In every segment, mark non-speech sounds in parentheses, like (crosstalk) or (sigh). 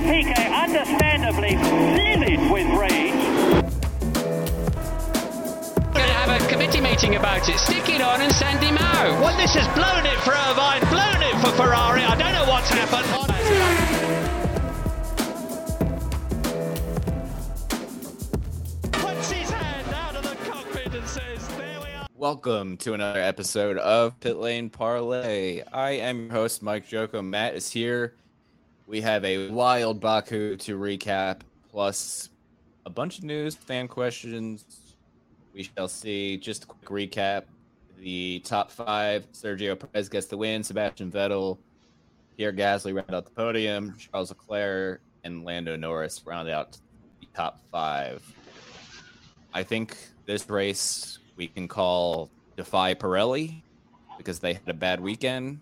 Piquet, understandably livid with rage. Going to have a committee meeting about it. Stick it on and send him out. Well, this has blown it for Irvine, blown it for Ferrari. I don't know what's happened. Puts his hand out of the cockpit and says, "There we are." Welcome to another episode of Pit Lane Parlay. I am your host, Mike Joko. Matt is here. We have a wild Baku to recap, plus a bunch of news, fan questions. We shall see. Just a quick recap. The top five Sergio Perez gets the win, Sebastian Vettel, Pierre Gasly round out the podium, Charles Leclerc, and Lando Norris round out the top five. I think this race we can call Defy Pirelli because they had a bad weekend.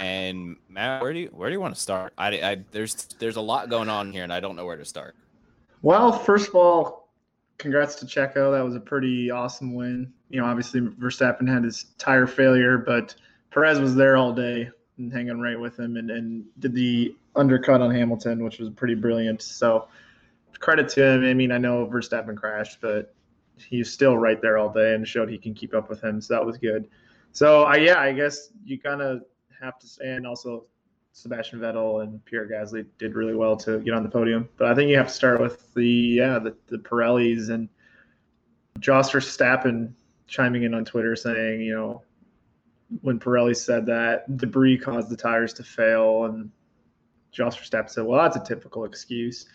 And Matt, where do you where do you want to start? I, I there's there's a lot going on here, and I don't know where to start. Well, first of all, congrats to Checo. That was a pretty awesome win. You know, obviously Verstappen had his tire failure, but Perez was there all day and hanging right with him and, and did the undercut on Hamilton, which was pretty brilliant. So credit to him. I mean, I know Verstappen crashed, but he's still right there all day and showed he can keep up with him. So that was good. So I yeah, I guess you kind of have to say, and also Sebastian Vettel and Pierre Gasly did really well to get on the podium. But I think you have to start with the yeah the, the Pirellis and Joss Verstappen chiming in on Twitter saying you know when Pirelli said that debris caused the tires to fail and Joss Verstappen said well that's a typical excuse.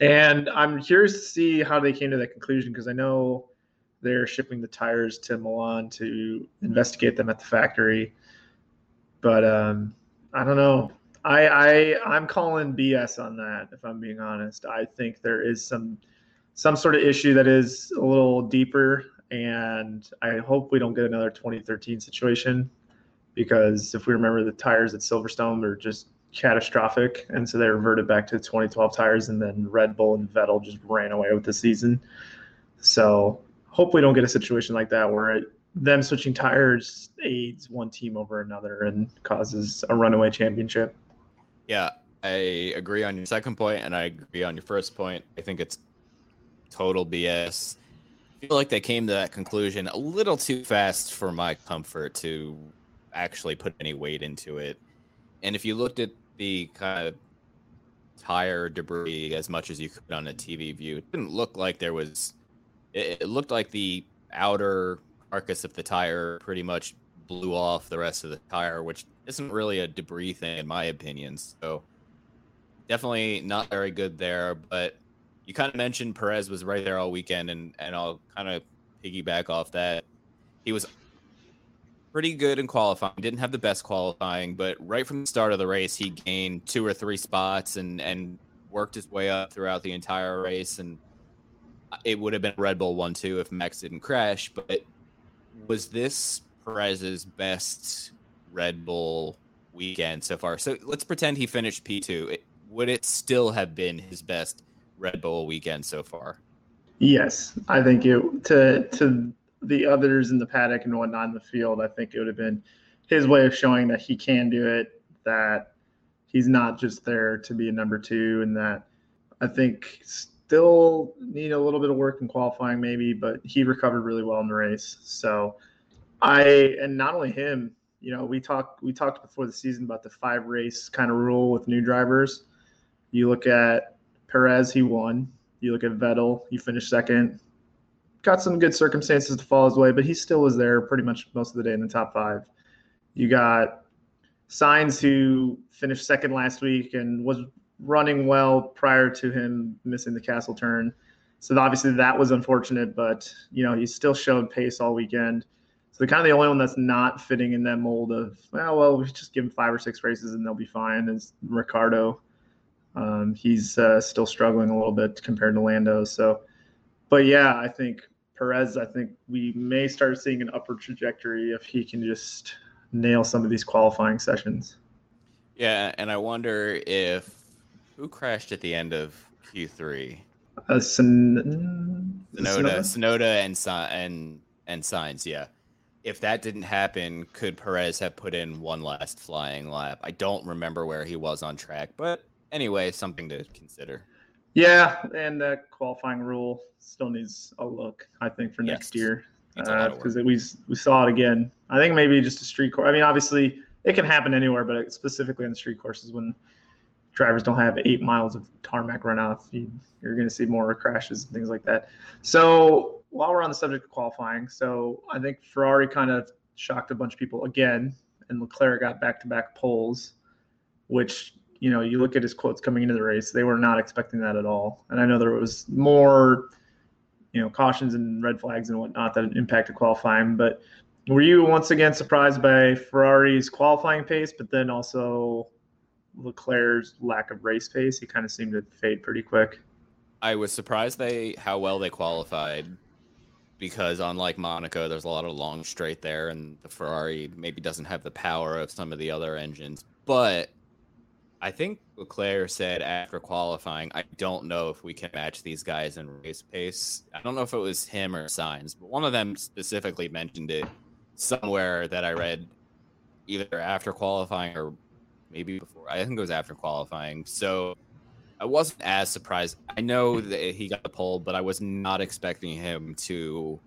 And I'm curious to see how they came to that conclusion because I know they're shipping the tires to Milan to investigate them at the factory. But um, I don't know. I, I I'm calling BS on that. If I'm being honest, I think there is some some sort of issue that is a little deeper, and I hope we don't get another 2013 situation because if we remember, the tires at Silverstone were just catastrophic, and so they reverted back to 2012 tires, and then Red Bull and Vettel just ran away with the season. So hope we don't get a situation like that where it, them switching tires aids one team over another and causes a runaway championship. Yeah, I agree on your second point, and I agree on your first point. I think it's total BS. I feel like they came to that conclusion a little too fast for my comfort to actually put any weight into it. And if you looked at the kind of tire debris as much as you could on a TV view, it didn't look like there was. It, looked like the outer carcass of the tire pretty much blew off the rest of the tire, which isn't really a debris thing in my opinion. So definitely not very good there. But you kind of mentioned Perez was right there all weekend, and and I'll kind of piggyback off that. He was pretty good in qualifying. Didn't have the best qualifying, but right from the start of the race, he gained two or three spots and and worked his way up throughout the entire race. And it would have been Red Bull one two if Max didn't crash. But was this Perez's best Red Bull weekend so far? So let's pretend he finished P two. Would it still have been his best Red Bull weekend so far? Yes, I think it to to the others in the paddock and whatnot in the field. I think it would have been his way of showing that he can do it, that he's not just there to be a number two, and that I think still need a little bit of work in qualifying, maybe, but he recovered really well in the race. So I, and not only him, you know, we talked we talked before the season about the five race kind of rule with new drivers. You look at Perez, he won. You look at Vettel, he finished second. Got some good circumstances to fall his way, but he still was there pretty much most of the day in the top five. You got Sainz, who finished second last week and was running well prior to him missing the castle turn. So obviously that was unfortunate, but you know he still showed pace all weekend. So the kind of the only one that's not fitting in that mold of well, well, we just give him five or six races and they'll be fine is Ricciardo? Um, he's uh, still struggling a little bit compared to Lando. So, but yeah, I think Perez. I think we may start seeing an upward trajectory if he can just nail some of these qualifying sessions. Yeah, and I wonder if who crashed at the end of Q3. Uh, Sin- Tsunoda, Tsunoda, and and and Sainz. Yeah, if that didn't happen, could Perez have put in one last flying lap? I don't remember where he was on track, but anyway, something to consider. Yeah, and that qualifying rule still needs a look, I think, for Yes. next year Needs a lot of because we we saw it again. I think maybe just a street course. I mean, obviously it can happen anywhere, but specifically on the street courses when drivers don't have eight miles of tarmac runoff, you, you're going to see more crashes and things like that. So while we're on the subject of qualifying, so I think Ferrari kind of shocked a bunch of people again, and Leclerc got back-to-back poles, which you know you look at his quotes coming into the race, they were not expecting that at all. And I know there was more, you know, cautions and red flags and whatnot that impacted qualifying, but were you once again surprised by Ferrari's qualifying pace, but then also Leclerc's lack of race pace? He kind of seemed to fade pretty quick. I was surprised they how well they qualified because unlike Monaco, there's a lot of long straight there, and the Ferrari maybe doesn't have the power of some of the other engines. But I think Leclerc said after qualifying, I don't know if we can match these guys in race pace. I don't know if it was him or Sainz, but one of them specifically mentioned it somewhere that I read either after qualifying or maybe before. I think it was after qualifying. So I wasn't as surprised. I know that he got the pole, but I was not expecting him to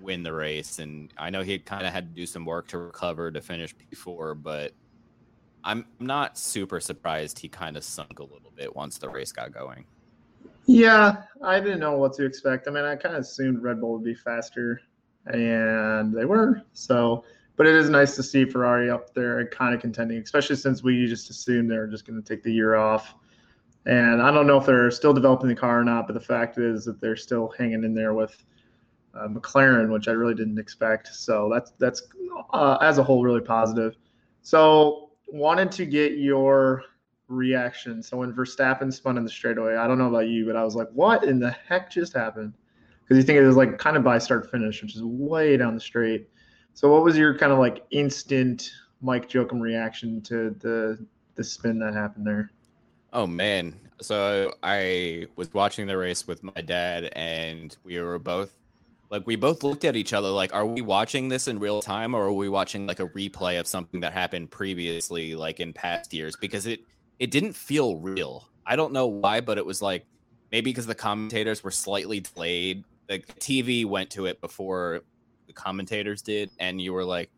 win the race. And I know he kind of had to do some work to recover to finish P4, but I'm not super surprised he kind of sunk a little bit once the race got going. Yeah, I didn't know what to expect. I mean, I kind of assumed Red Bull would be faster, and they were. So, but it is nice to see Ferrari up there and kind of contending, especially since we just assumed they were just going to take the year off. And I don't know if they're still developing the car or not, but the fact is that they're still hanging in there with uh, McLaren, which I really didn't expect. So that's that's uh, as a whole really positive. So wanted to get your reaction. So when Verstappen spun in the straightaway, I don't know about you, but I was like, "What in the heck just happened?" Because you think it was like kind of by start finish, which is way down the straight. So what was your kind of like instant Mike Jokum reaction to the the spin that happened there? Oh man. So I was watching the race with my dad and we were both like we both looked at each other like are we watching this in real time or are we watching like a replay of something that happened previously like in past years because it it didn't feel real. I don't know why but it was like maybe because the commentators were slightly delayed. Like the TV went to it before commentators did and you were like,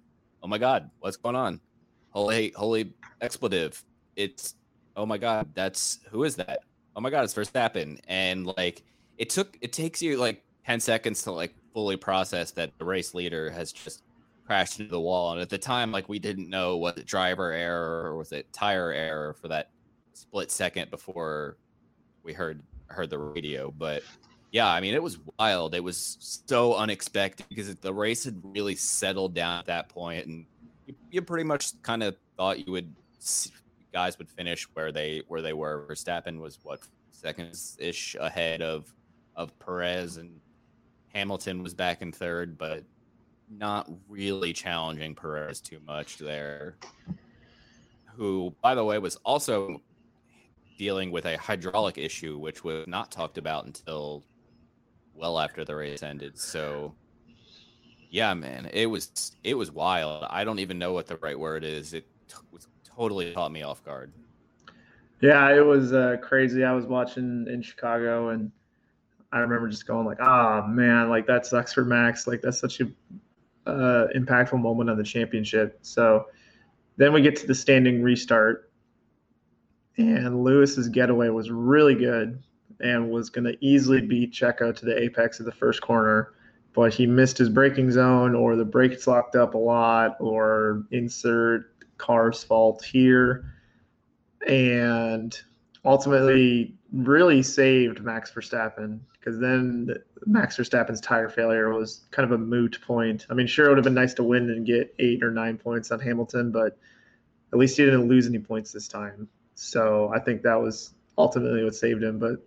"Oh my god, what's going on?" Holy holy expletive. It's oh my god, that's who is that? Oh my god, it's first Verstappen. And like it took it takes you like 10 seconds to like fully process that the race leader has just crashed into the wall. And at the time, like we didn't know was it driver error or was it tire error for that split second before we heard heard the radio. But yeah, I mean it was wild. It was so unexpected because the race had really settled down at that point, and you, you pretty much kind of thought you would guys would finish where they where they were. Verstappen was what seconds ish ahead of of Perez, and Hamilton was back in third, but not really challenging Perez too much there. Who, by the way, was also dealing with a hydraulic issue, which was not talked about until well after the race ended. So Yeah, man, it was it was wild. I don't even know what the right word is. It t- was totally caught me off guard. Yeah, it was uh, crazy. I was watching in Chicago, and I remember just going like, "Ah, oh, man, like that sucks for Max. Like that's such a uh, impactful moment on the championship." So then we get to the standing restart, and Lewis's getaway was really good and was going to easily beat Checo to the apex of the first corner, but he missed his braking zone, or the brakes locked up a lot, or insert car's fault here and ultimately really saved Max Verstappen because then Max Verstappen's tire failure was kind of a moot point. I mean, sure, it would have been nice to win and get eight or nine points on Hamilton, but at least he didn't lose any points this time. So I think that was ultimately what saved him. But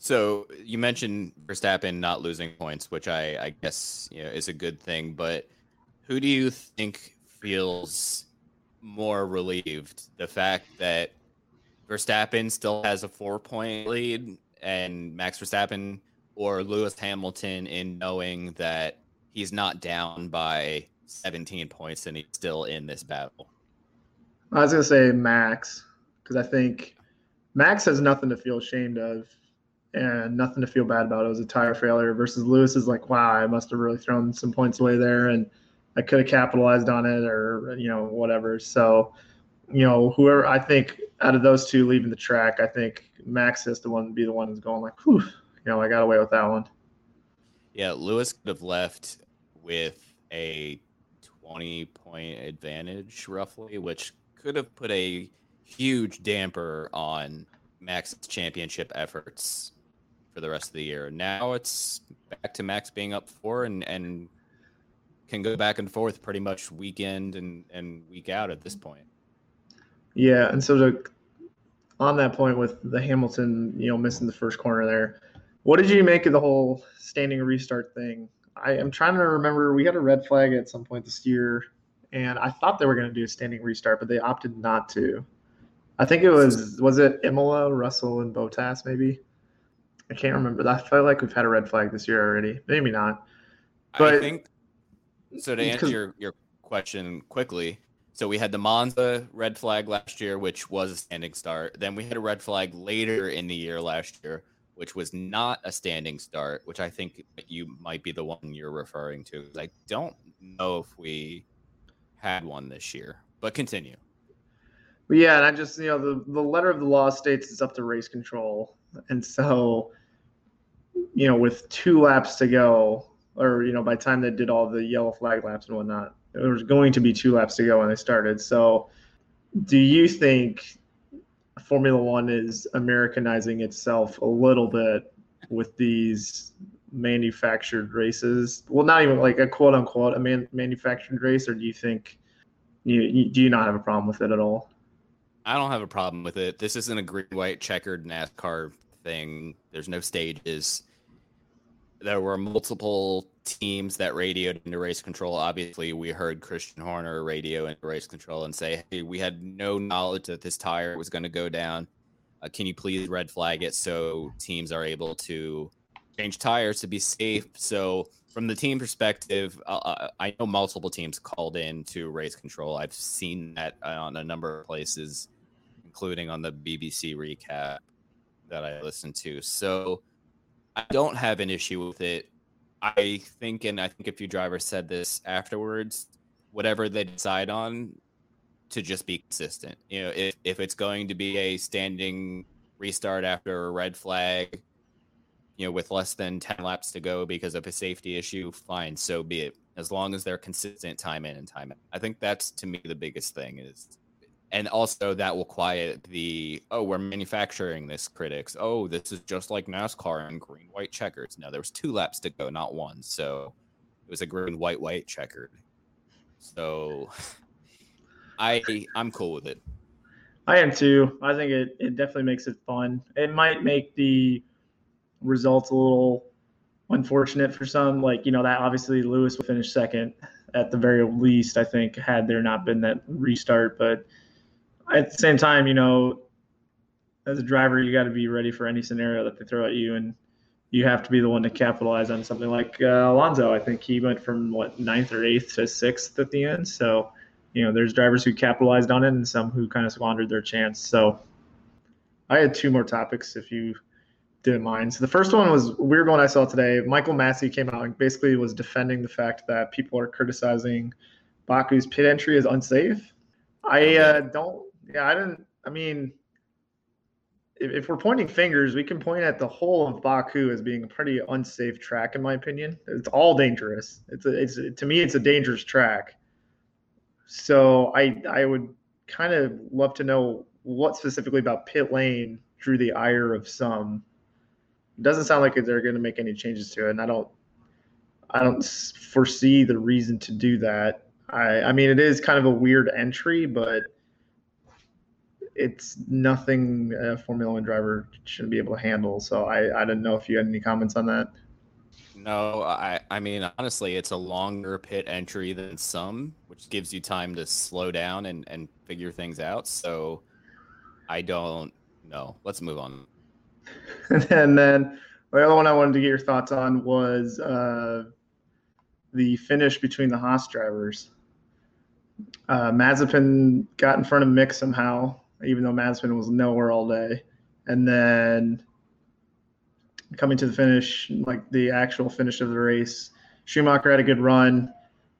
so you mentioned Verstappen not losing points, which I, I guess you know is a good thing. But who do you think feels more relieved? The fact that Verstappen still has a four point lead and Max Verstappen or Lewis Hamilton in knowing that he's not down by 17 points and he's still in this battle? I was going to say Max because I think Max has nothing to feel ashamed of and nothing to feel bad about. It was a tire failure versus Lewis is like, wow, I must have really thrown some points away there and I could have capitalized on it or, you know, whatever. So, you know, whoever I think out of those two leaving the track, I think Max is the one be the one who's going like, whew, you know, I got away with that one. Yeah, Lewis could have left with a 20 point advantage roughly, which could have put a huge damper on Max's championship efforts for the rest of the year. Now it's back to Max being up four and, and can go back and forth pretty much weekend and, and week out at this point. Yeah, and so to on that point with the Hamilton, you know, missing the first corner there, what did you make of the whole standing restart thing? I am trying to remember. We got a red flag at some point this year, and I thought they were going to do a standing restart, but they opted not to. I think it was was it Imola, Russell, and Bottas maybe. I can't remember. I feel like we've had a red flag this year already. Maybe not. But I think so. To answer your your question quickly, so we had the Monza red flag last year, which was a standing start. Then we had a red flag later in the year last year, which was not a standing start, which I think you might be the one you're referring to. I don't know if we had one this year, but continue. Yeah, and I just you know the the letter of the law states it's up to race control, and so you know with two laps to go, or you know by the time they did all the yellow flag laps and whatnot, there was going to be two laps to go when they started. So, do you think Formula One is Americanizing itself a little bit with these manufactured races? Well, not even like a quote unquote a man, manufactured race, or do you think you, you do you not have a problem with it at all? I don't have a problem with it. This isn't a green white checkered NASCAR thing. There's no stages. There were multiple teams that radioed into race control. Obviously, we heard Christian Horner radio into race control and say, "Hey, we had no knowledge that this tire was going to go down. Uh, can you please red flag it so teams are able to change tires to be safe?" So, from the team perspective, uh, uh I know multiple teams called in to race control. I've seen that on a number of places, including on the BBC recap that I listened to. So. I don't have an issue with it I think, and I think a few drivers said this afterwards, whatever they decide on, to just be consistent. You know, if, if it's going to be a standing restart after a red flag, you know, with less than 10 laps to go because of a safety issue, fine, so be it. As long as they're consistent time in and time out. I think that's to me the biggest thing is and also that will quiet the oh we're manufacturing this critics. Oh this is just like nascar and green white checkers. No there was two laps to go not one. So it was a green white white checkered. So (laughs) i i'm cool with it. I am too. I think it, it definitely makes it fun. It might make the results a little unfortunate for some like you know that obviously lewis will finish second at the very least i think had there not been that restart but at the same time, you know, as a driver, you got to be ready for any scenario that they throw at you. And you have to be the one to capitalize on something like uh, Alonso. I think he went from what ninth or eighth to sixth at the end. So, you know, there's drivers who capitalized on it and some who kind of squandered their chance. So, I had two more topics if you didn't mind. So the first one was a weird one I saw today. Michael Masi came out and basically was defending the fact that people are criticizing Baku's pit entry as unsafe. I uh, don't. Yeah, I didn't. I mean, if, if, we're pointing fingers, we can point at the whole of Baku as being a pretty unsafe track, in my opinion. It's all dangerous. It's a, it's to me, it's a dangerous track. So I I would kind of love to know what specifically about pit lane drew the ire of some. It doesn't sound like they're going to make any changes to it, and I don't I don't foresee the reason to do that. I I mean, it is kind of a weird entry, but it's nothing a Formula One driver shouldn't be able to handle. So I, I didn't know if you had any comments on that. No, I, I mean, honestly, it's a longer pit entry than some, which gives you time to slow down and, and figure things out. So I don't know. Let's move on. (laughs) and then the other one I wanted to get your thoughts on was uh, the finish between the Haas drivers. Uh, Mazepin got in front of Mick somehow, even though Mazepin was nowhere all day. And then coming to the finish, like the actual finish of the race, Schumacher had a good run.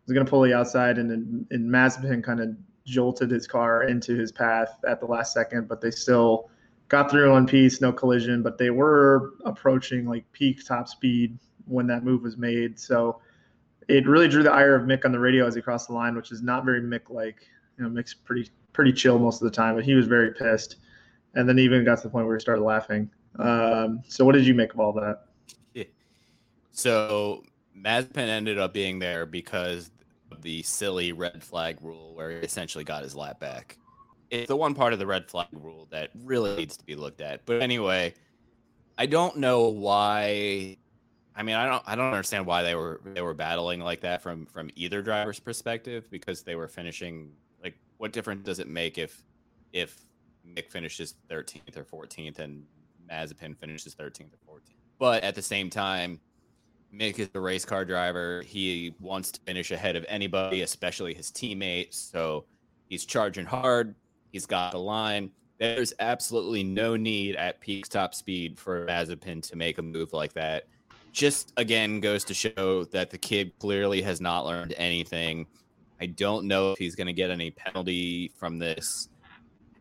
Was going to pull the outside, and and Mazepin kind of jolted his car into his path at the last second, but they still got through one piece, no collision. But they were approaching like peak top speed when that move was made. So it really drew the ire of Mick on the radio as he crossed the line, which is not very Mick like. You know, Mick's pretty pretty chill most of the time, but he was very pissed, and then even got to the point where he started laughing. Um, so, what did you make of all that? (laughs) So, Mazepin ended up being there because of the silly red flag rule, where he essentially got his lap back. It's the one part of the red flag rule that really needs to be looked at. But anyway, I don't know why. I mean, I don't. I don't understand why they were they were battling like that from from either driver's perspective because they were finishing what difference does it make if if Mick finishes 13th or 14th and Mazepin finishes 13th or 14th? But at the same time, Mick is a race car driver. He wants to finish ahead of anybody, especially his teammates. So he's charging hard. He's got the line. There's absolutely no need at peak top speed for Mazepin to make a move like that. Just again goes to show that the kid clearly has not learned anything. I don't know if he's going to get any penalty from this.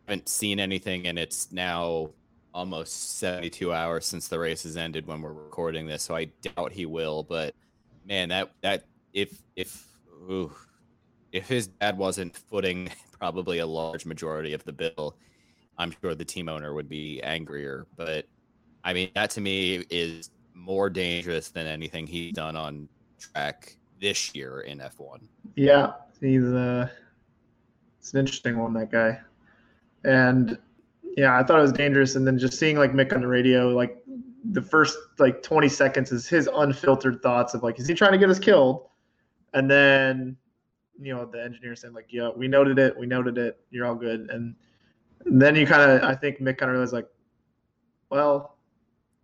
Haven't seen anything, and it's now almost 72 hours since the race has ended when we're recording this, so I doubt he will. But man, that that if if ooh, if his dad wasn't footing (laughs) probably a large majority of the bill, I'm sure the team owner would be angrier. But I mean, that to me is more dangerous than anything he's done on track this year in F1. Yeah, he's uh, it's an interesting one that guy, and yeah, I thought it was dangerous. And then just seeing like Mick on the radio, like the first like 20 seconds is his unfiltered thoughts of like, is he trying to get us killed? And then you know the engineer saying like, yeah, we noted it, we noted it, you're all good. And, then you kind of, I think Mick kind of realized like, well,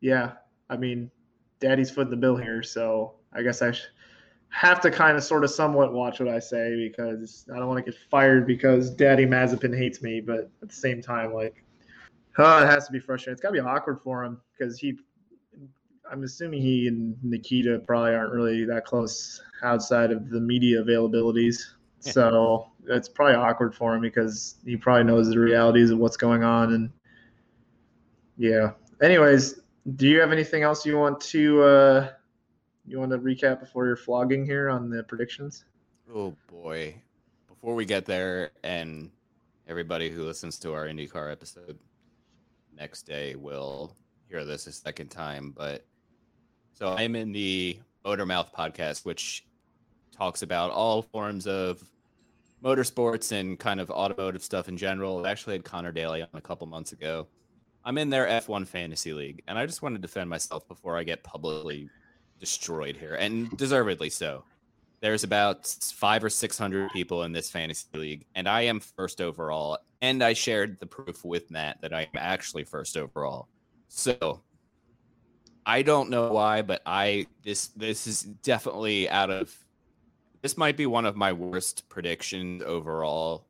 yeah, I mean, Daddy's footing the bill here, so I guess I should have to kind of sort of somewhat watch what I say because I don't want to get fired because Daddy Mazepin hates me. But at the same time, like, oh, it has to be frustrating. It's got to be awkward for him because he, I'm assuming he and Nikita probably aren't really that close outside of the media availabilities. Yeah. So it's probably awkward for him because he probably knows the realities of what's going on. And yeah. Anyways, do you have anything else you want to? Uh, you want to recap before you're flogging here on the predictions? Oh boy. Before we get there, and everybody who listens to our IndyCar episode next day will hear this a second time. But so I'm in the Motormouth podcast, which talks about all forms of motorsports and kind of automotive stuff in general. I actually had Connor Daly on a couple months ago. I'm in their F1 fantasy league, and I just want to defend myself before I get publicly destroyed here, and deservedly so. There's about five or six hundred people in this fantasy league, and I am first overall. And I shared the proof with Matt that I am actually first overall. So I don't know why, but I this this is definitely out of this might be one of my worst predictions overall,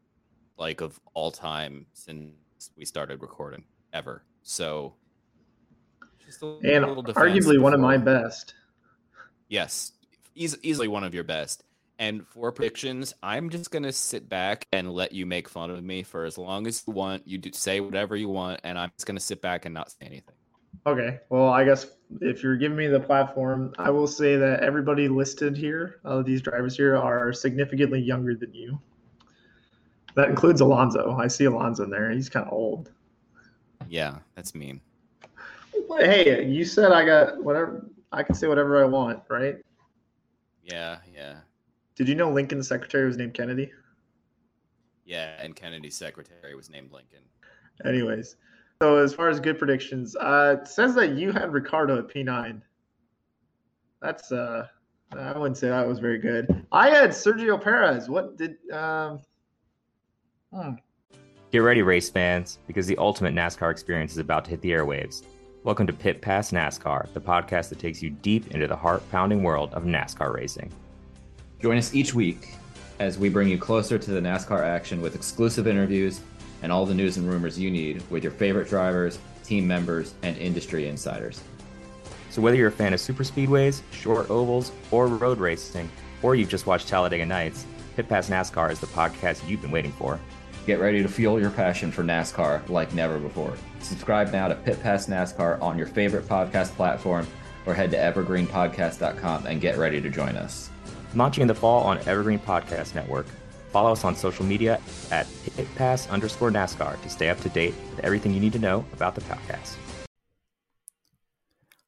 like of all time since we started recording ever. So, and arguably one of my best. Yes, eas- easily one of your best. And for predictions, I'm just gonna sit back and let you make fun of me for as long as you want. You do say whatever you want, and I'm just gonna sit back and not say anything. Okay. Well, I guess if you're giving me the platform, I will say that everybody listed here, uh, these drivers here, are significantly younger than you. That includes Alonso. I see Alonso in there. He's kind of old. Yeah, that's mean. Hey, you said I got whatever. I can say whatever I want, right? Yeah, yeah. Did you know Lincoln's secretary was named Kennedy? Yeah, and Kennedy's secretary was named Lincoln. Anyways, so as far as good predictions, uh, it says that you had Ricciardo at P9. That's uh, I wouldn't say that was very good. I had Sergio Perez. What did um? Hmm. Get ready, race fans, because the ultimate NASCAR experience is about to hit the airwaves. Welcome to Pit Pass NASCAR, the podcast that takes you deep into the heart pounding world of NASCAR racing. Join us each week as we bring you closer to the NASCAR action with exclusive interviews and all the news and rumors you need with your favorite drivers, team members, and industry insiders. So, whether you're a fan of super speedways, short ovals, or road racing, or you've just watched Talladega Nights, Pit Pass NASCAR is the podcast you've been waiting for. Get ready to fuel your passion for NASCAR like never before. Subscribe now to Pit Pass NASCAR on your favorite podcast platform or head to evergreenpodcast.com and get ready to join us. Launching in the fall on Evergreen Podcast Network. Follow us on social media at pitpass underscore NASCAR to stay up to date with everything you need to know about the podcast.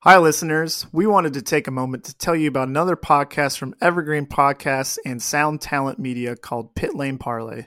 Hi, listeners. We wanted to take a moment to tell you about another podcast from Evergreen Podcasts and Sound Talent Media called Pit Lane Parlay.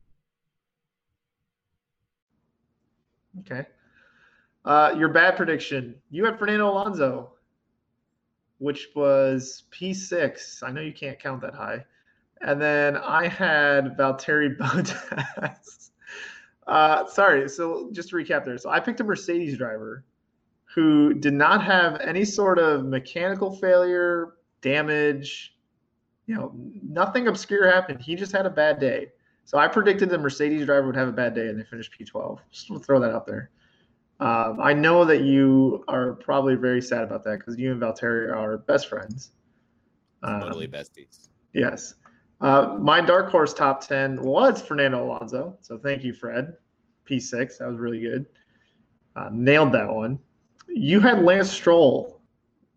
Okay. Uh, your bad prediction. You had Fernando Alonso, which was P6. I know you can't count that high. And then I had Valtteri (laughs) Bottas. uh, sorry. So just to recap there. So I picked a Mercedes driver who did not have any sort of mechanical failure, damage, you know, nothing obscure happened. He just had a bad day. So I predicted the Mercedes driver would have a bad day and they finished P12. Just to throw that out there. Um, I know that you are probably very sad about that because you and Valtteri are best friends. Um, totally besties. Yes. Uh, my dark horse top 10 was Fernando Alonso. So thank you, Fred. P6. That was really good. Uh, nailed that one. You had Lance Stroll.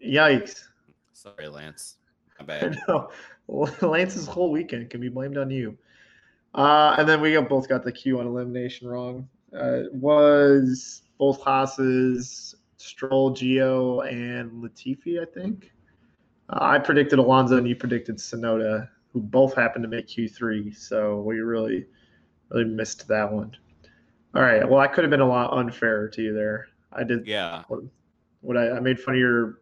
Yikes. Sorry, Lance. My (laughs) bad. Lance's whole weekend can be blamed on you. Uh, and then we both got the Q on elimination wrong. Uh, was both Haas's Stroll, Gio, and Latifi, I think. Uh, I predicted Alonso and you predicted Tsunoda, who both happened to make Q3. So we really, really missed that one. All right. Well, I could have been a lot unfair to you there. I did. Yeah. What, what I, I made fun of your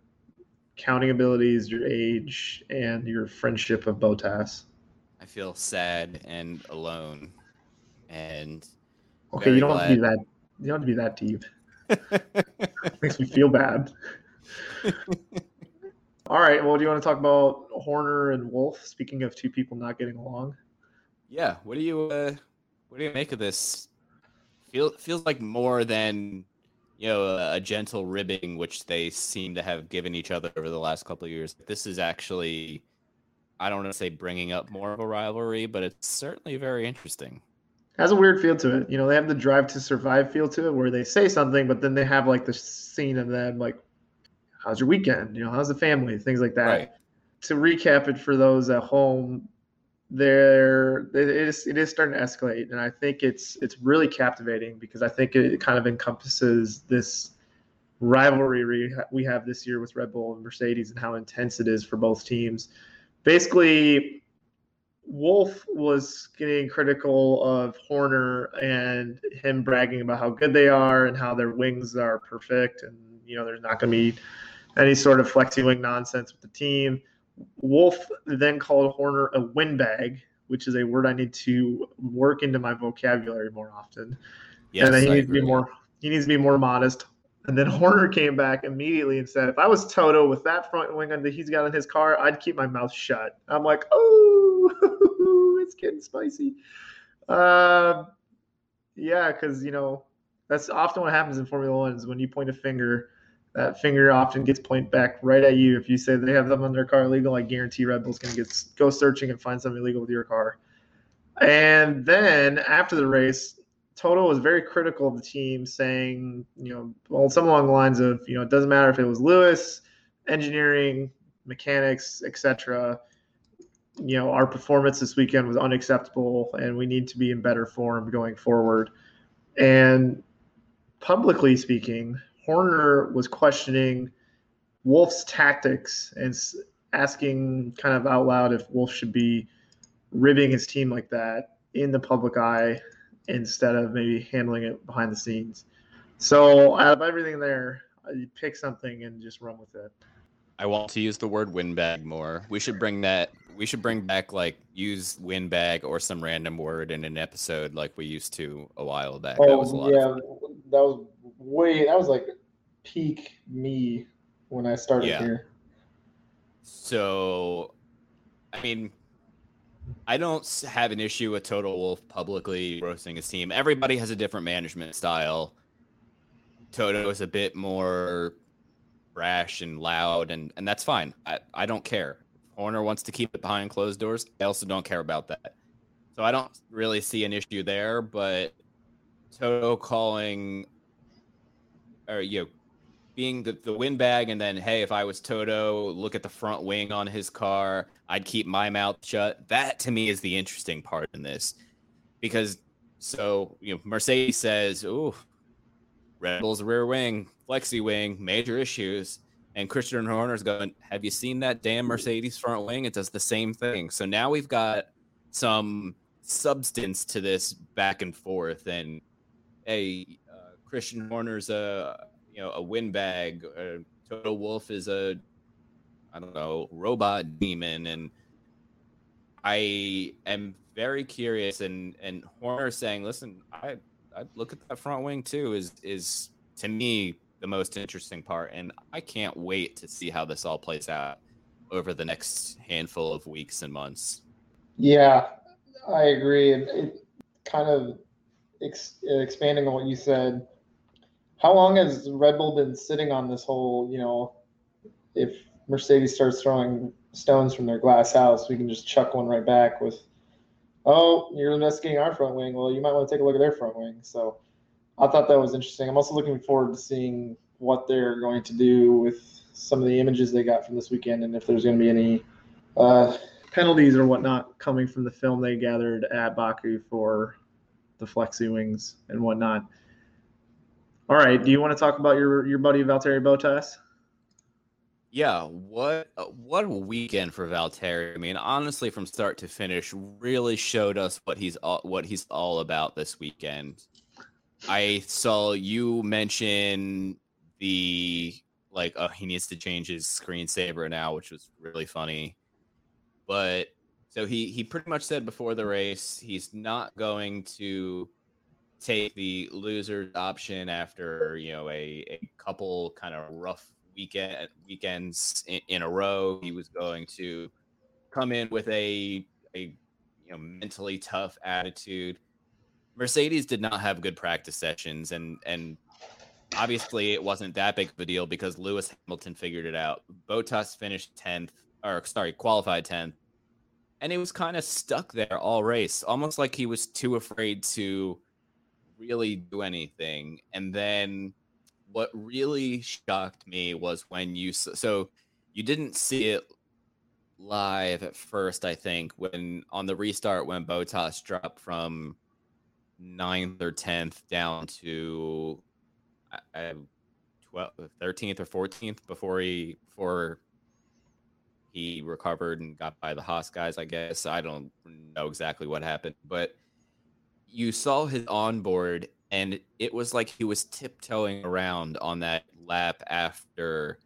counting abilities, your age, and your friendship of Bottas. Feel sad and alone, and okay, you don't glad. have to be that. You don't have to be that deep. (laughs) Makes me feel bad. (laughs) All right. Well, do you want to talk about Horner and Wolff? Speaking of two people not getting along. Yeah. What do you uh, What do you make of this? Feel feels like more than you know a, a gentle ribbing, which they seem to have given each other over the last couple of years. This is actually I don't want to say bringing up more of a rivalry, but it's certainly very interesting. Has a weird feel to it. You know, they have the drive to survive feel to it where they say something, but then they have like the scene of them like, how's your weekend? You know, how's the family? Things like that. Right. To recap it for those at home, there it is it is starting to escalate and i think it's it's really captivating because i think it kind of encompasses this rivalry we have this year with red bull and mercedes and how intense it is for both teams basically, Wolff was getting critical of Horner and him bragging about how good they are and how their wings are perfect, and you know there's not going to be any sort of flexi wing nonsense with the team. Wolff then called Horner a windbag, which is a word I need to work into my vocabulary more often. Yes, and he I needs to be more he needs to be more modest. And then (laughs) Horner came back immediately and said, if I was Toto with that front wing that he's got in his car, I'd keep my mouth shut. I'm like, oh, (laughs) it's getting spicy. Um, yeah, because you know that's often what happens in Formula One is when you point a finger, that finger often gets pointed back right at you. If you say they have them on their car illegal, I guarantee Red Bull's going to get go searching and find something illegal with your car. And then after the race, Toto was very critical of the team, saying, you know, well, some along the lines of, you know, it doesn't matter if it was Lewis, engineering, mechanics, etc. You know, our performance this weekend was unacceptable, and we need to be in better form going forward. And publicly speaking, Horner was questioning Wolff's tactics and asking kind of out loud if Wolff should be ribbing his team like that in the public eye instead of maybe handling it behind the scenes. So out of everything there, uh, you pick something and just run with it. I want to use the word windbag more. We should bring that. We should bring back like use windbag or some random word in an episode like we used to a while back. that was a lot. Oh, yeah, that was way. That was like peak me when I started Yeah. here. So, I mean, I don't have an issue with Toto Wolff publicly roasting his team. Everybody has a different management style. Toto is a bit more brash and loud, and, and that's fine. I, I don't care. Horner wants to keep it behind closed doors. I also don't care about that. So I don't really see an issue there, but Toto calling or you know being the, the windbag and then hey if i was toto look at the front wing on his car i'd keep my mouth shut. That to me is the interesting part in this. Because so you know mercedes says ooh red bull's rear wing flexi wing major issues. And christian horner's going have you seen that damn mercedes front wing? It does the same thing. So now we've got some substance to this back and forth. And hey uh, christian horner's a you know a windbag uh, toto wolff is a i don't know robot demon and i am very curious and and horner saying listen i i look at that front wing too is is to me the most interesting part and i can't wait to see how this all plays out over the next handful of weeks and months Yeah, I agree. And it kind of ex- expanding on what you said. How long has Red Bull been sitting on this whole, you know, if Mercedes starts throwing stones from their glass house, we can just chuck one right back with, oh, you're investigating our front wing. Well, you might want to take a look at their front wing. So I thought that was interesting. I'm also looking forward to seeing what they're going to do with some of the images they got from this weekend and if there's going to be any uh, penalties or whatnot coming from the film they gathered at Baku for the flexi wings and whatnot. All right, do you want to talk about your your buddy Valtteri Bottas? Yeah, what what a weekend for Valtteri. I mean, honestly, from start to finish, really showed us what he's all, what he's all about this weekend. I saw you mention the like, oh, he needs to change his screensaver now, which was really funny. But so he he pretty much said before the race he's not going to take the loser option after you know a, a couple kind of rough weekend weekends in, in a row. He was going to come in with a a you know mentally tough attitude. Mercedes did not have good practice sessions, and and obviously it wasn't that big of a deal because Lewis Hamilton figured it out. Bottas finished tenth, or sorry, qualified tenth, and he was kind of stuck there all race, almost like he was too afraid to really do anything. And then what really shocked me was when you so you didn't see it live at first. I think when on the restart when Bottas dropped from ninth or tenth down to uh, 12th, 13th or 14th before he before he recovered and got by the Haas guys, I guess. I don't know exactly what happened, but you saw his onboard and it was like he was tiptoeing around on that lap after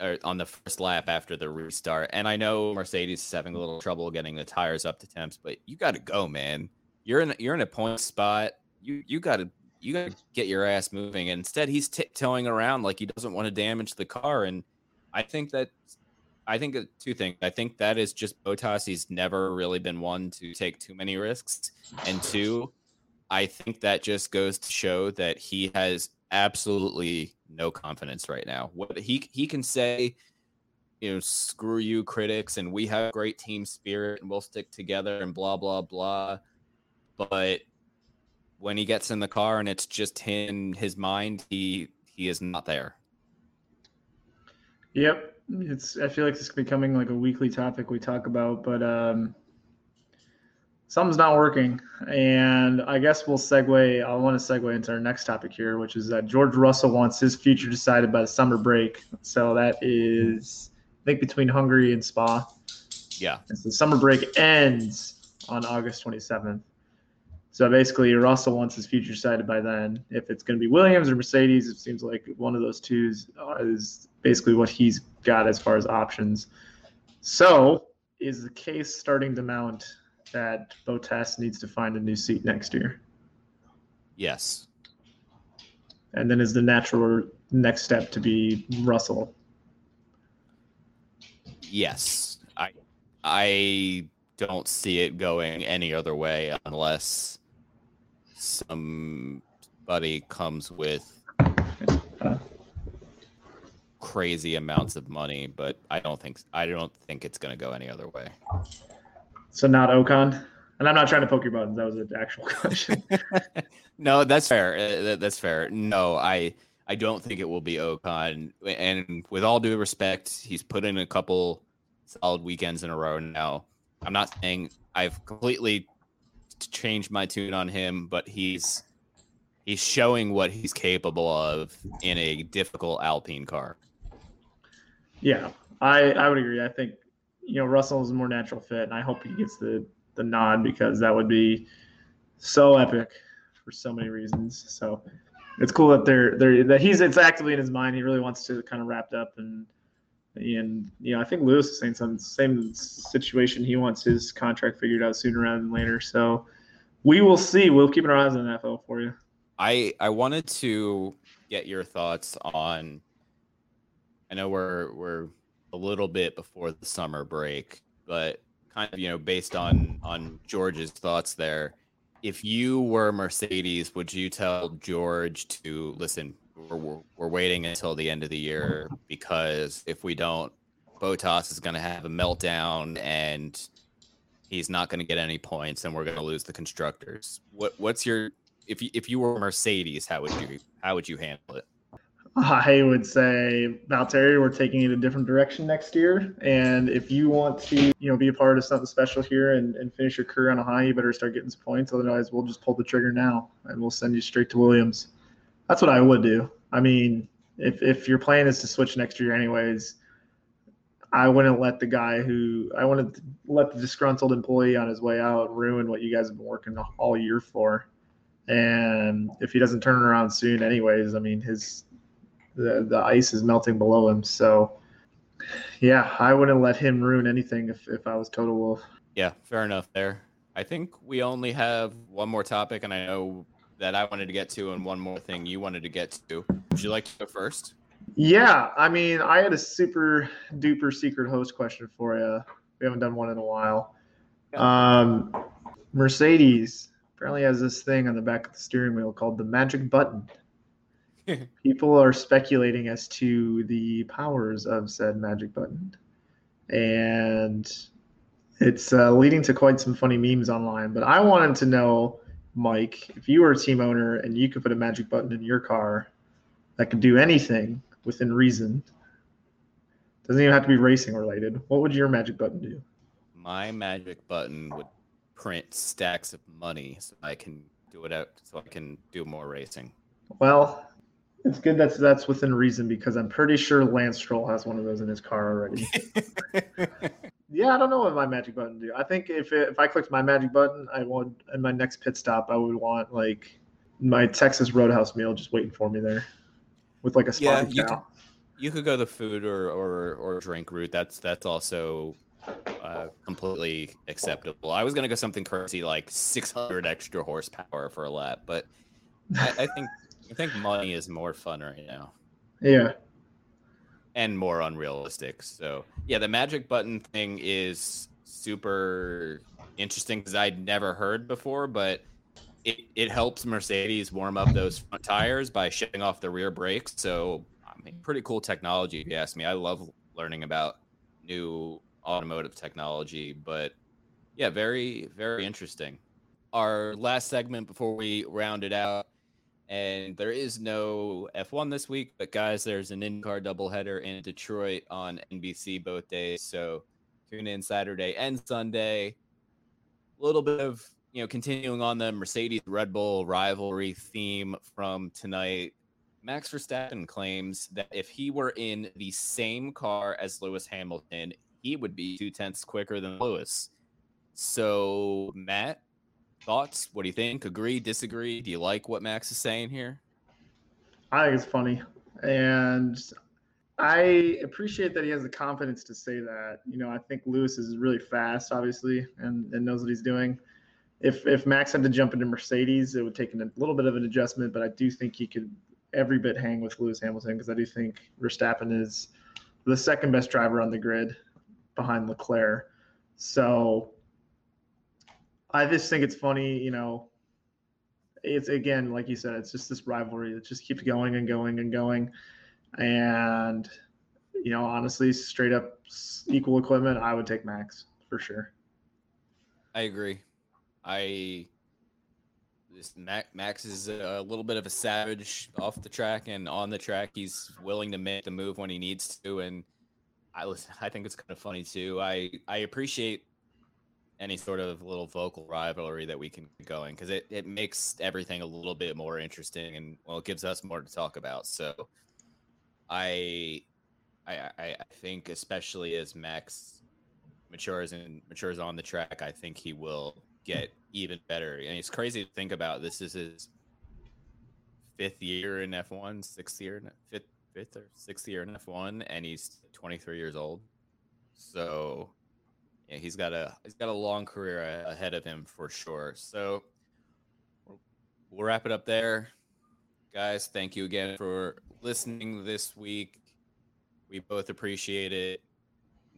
or on the first lap after the restart. And I know Mercedes is having a little trouble getting the tires up to temps, but you got to go, man. You're in you're in a point spot. You you got to you got to get your ass moving. And instead, he's tiptoeing around like he doesn't want to damage the car. And I think that I think two things. I think that is just Bottas. He's never really been one to take too many risks, and two, I think that just goes to show that he has absolutely no confidence right now. What he he can say, you know, screw you critics, and we have great team spirit, and we'll stick together, and blah blah blah. But when he gets in the car and it's just him, his mind, he he is not there. Yep, it's. I feel like it's becoming like a weekly topic we talk about, but um, something's not working. And I guess we'll segue. I want to segue into our next topic here, which is that George Russell wants his future decided by the summer break. So that is, I think, between Hungary and Spa. Yeah. And so the summer break ends on August 27th. So basically, Russell wants his future decided by then. If it's going to be Williams or Mercedes, it seems like one of those two is, is basically what he's got as far as options. So, is the case starting to mount that Bottas needs to find a new seat next year? Yes. And then is the natural next step to be Russell? Yes. I I don't see it going any other way unless somebody comes with crazy amounts of money, but I don't think I don't think it's going to go any other way. So not Ocon. And I'm not trying to poke your buttons. That was an actual (laughs) question. (laughs) no, that's fair. Uh, that's fair. No, I I don't think it will be Ocon. And with all due respect, he's put in a couple solid weekends in a row now. I'm not saying I've completely changed my tune on him, but he's he's showing what he's capable of in a difficult Alpine car. Yeah, I I would agree. I think you know Russell is a more natural fit, and I hope he gets the the nod because that would be so epic for so many reasons. So it's cool that they're they're that he's it's actively in his mind. He really wants to kind of wrapped up and and you know I think Lewis is saying some same situation. He wants his contract figured out sooner rather than later. So we will see. We'll keep our eyes on the NFL for you. I I wanted to get your thoughts on. I know we're we're a little bit before the summer break, but kind of you know based on on George's thoughts there. If you were Mercedes, would you tell George to listen? We're, we're, waiting until the end of the year because if we don't, Bottas is going to have a meltdown and he's not going to get any points, and we're going to lose the constructors. What what's your if you, if you were Mercedes, how would you how would you handle it? I would say, Valtteri, we're taking it a different direction next year. And if you want to, you know, be a part of something special here and, and finish your career on a high, you better start getting some points. Otherwise, we'll just pull the trigger now and we'll send you straight to Williams. That's what I would do. I mean, if if your plan is to switch next year, anyways, I wouldn't let the guy who I wouldn't let the disgruntled employee on his way out ruin what you guys have been working all year for. And if he doesn't turn around soon, anyways, I mean, his the the ice is melting below him. So yeah, I wouldn't let him ruin anything if, if I was Toto Wolff. Yeah, fair enough there. I think we only have one more topic, and I know that I wanted to get to, and one more thing you wanted to get to. Would you like to go first? Yeah, I mean, I had a super duper secret host question for you. We haven't done one in a while. Um, Mercedes apparently has this thing on the back of the steering wheel called the magic button. (laughs) People are speculating as to the powers of said magic button, and it's uh, leading to quite some funny memes online. But I wanted to know, Mike, if you were a team owner and you could put a magic button in your car that could do anything within reason, doesn't even have to be racing related. What would your magic button do? My magic button would print stacks of money so I can do it out so I can do more racing. Well, It's good that's that's within reason because I'm pretty sure Lance Stroll has one of those in his car already. (laughs) yeah, I don't know what my magic button do. I think if it, if I clicked my magic button, I would in my next pit stop, I would want like my Texas Roadhouse meal just waiting for me there with like a Yeah, spot you could, you could go the food or, or or drink route. That's that's also uh, completely acceptable. I was gonna go something crazy like 600 extra horsepower for a lap, but I, I think I think money is more fun right now Yeah. and more unrealistic. So yeah, the magic button thing is super interesting because I'd never heard before, but it, it helps Mercedes warm up those front tires by shutting off the rear brakes. So I mean, pretty cool technology if you ask me. I love learning about new automotive technology, but yeah, very very interesting. Our last segment before we round it out and there is no F1 this week, but guys, there's an IndyCar doubleheader in Detroit on NBC both days. So tune in Saturday and Sunday. A little bit of, you know, continuing on the Mercedes Red Bull rivalry theme from tonight. Max Verstappen claims that if he were in the same car as Lewis Hamilton, he would be two tenths quicker than Lewis. So, Matt, thoughts? What do you think? Agree? Disagree? Do you like what Max is saying here? I think it's funny. And I appreciate that he has the confidence to say that. You know, I think Lewis is really fast, obviously, and, and knows what he's doing. If if Max had to jump into Mercedes, it would take a little bit of an adjustment, but I do think he could every bit hang with Lewis Hamilton because I do think Verstappen is the second best driver on the grid behind Leclerc. So I just think it's funny, you know. It's again, like you said, it's just this rivalry that just keeps going and going and going. And you know, honestly, straight up equal equipment, I would take Max for sure. I agree. I this Max, Max is a little bit of a savage off the track and on the track. He's willing to make the move when he needs to, and I listen. (laughs) I think it's kind of funny too. I I appreciate any sort of little vocal rivalry that we can get going because it, it makes everything a little bit more interesting and well it gives us more to talk about. So i i i think especially as max matures and matures on the track i think he will get even better. And it's crazy to think about this is his fifth year in f1 sixth year in fifth fifth or sixth year in f1 and he's 23 years old. So yeah, he's got a he's got a long career ahead of him for sure. So we'll, we'll wrap it up there, guys. Thank you again for listening this week. We both appreciate it.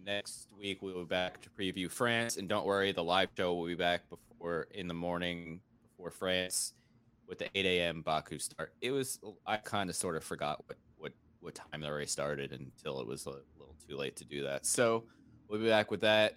Next week we will be back to preview France, and don't worry, the live show will be back before in the morning before France with the 8 a.m. Baku start. It was I kind of sort of forgot what what what time the race started until it was a little too late to do that. So we'll be back with that.